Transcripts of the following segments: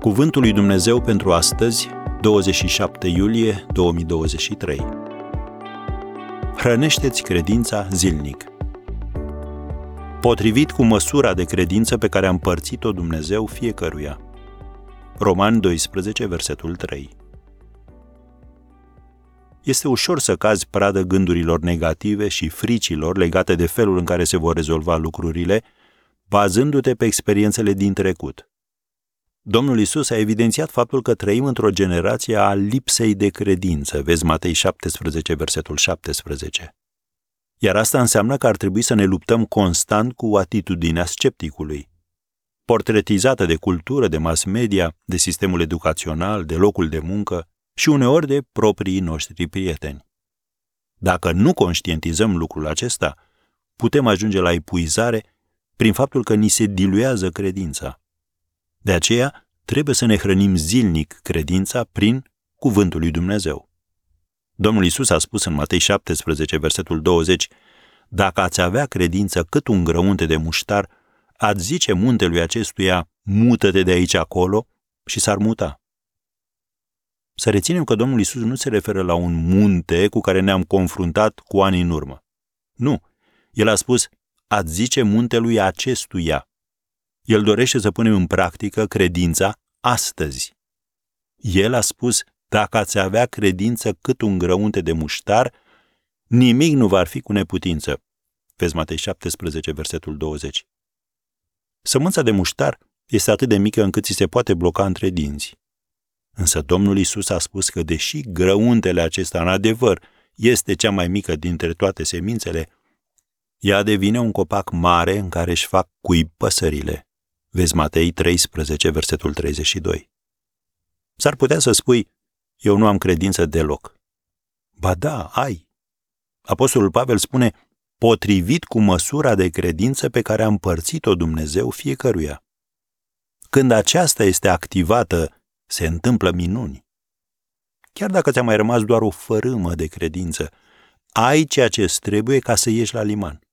Cuvântul lui Dumnezeu pentru astăzi, 27 iulie 2023. Hrănește-ți credința zilnic. Potrivit cu măsura de credință pe care a împărțit-o Dumnezeu fiecăruia. Roman 12, versetul 3. Este ușor să cazi pradă gândurilor negative și fricilor legate de felul în care se vor rezolva lucrurile, bazându-te pe experiențele din trecut. Domnul Isus a evidențiat faptul că trăim într-o generație a lipsei de credință. Vezi Matei 17, versetul 17. Iar asta înseamnă că ar trebui să ne luptăm constant cu atitudinea scepticului. Portretizată de cultură, de mass media, de sistemul educațional, de locul de muncă și uneori de proprii noștri prieteni. Dacă nu conștientizăm lucrul acesta, putem ajunge la epuizare prin faptul că ni se diluează credința. De aceea, trebuie să ne hrănim zilnic credința prin cuvântul lui Dumnezeu. Domnul Isus a spus în Matei 17, versetul 20, Dacă ați avea credință cât un grăunte de muștar, ați zice muntelui acestuia, mută-te de aici acolo și s-ar muta. Să reținem că Domnul Isus nu se referă la un munte cu care ne-am confruntat cu ani în urmă. Nu. El a spus, ați zice muntelui acestuia. El dorește să punem în practică credința astăzi. El a spus, dacă ați avea credință cât un grăunte de muștar, nimic nu va fi cu neputință. Vezi Matei 17, versetul 20. Sămânța de muștar este atât de mică încât ți se poate bloca între dinți. Însă Domnul Isus a spus că deși grăuntele acesta în adevăr este cea mai mică dintre toate semințele, ea devine un copac mare în care își fac cui păsările. Vezi Matei 13, versetul 32. S-ar putea să spui, eu nu am credință deloc. Ba da, ai. Apostolul Pavel spune, potrivit cu măsura de credință pe care a împărțit-o Dumnezeu fiecăruia. Când aceasta este activată, se întâmplă minuni. Chiar dacă ți-a mai rămas doar o fărâmă de credință, ai ceea ce trebuie ca să ieși la liman.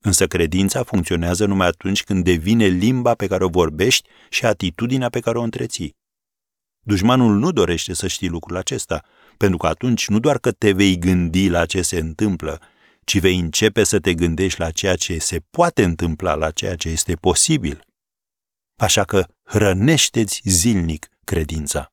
Însă credința funcționează numai atunci când devine limba pe care o vorbești și atitudinea pe care o întreții. Dușmanul nu dorește să știi lucrul acesta, pentru că atunci nu doar că te vei gândi la ce se întâmplă, ci vei începe să te gândești la ceea ce se poate întâmpla, la ceea ce este posibil. Așa că hrănește-ți zilnic credința.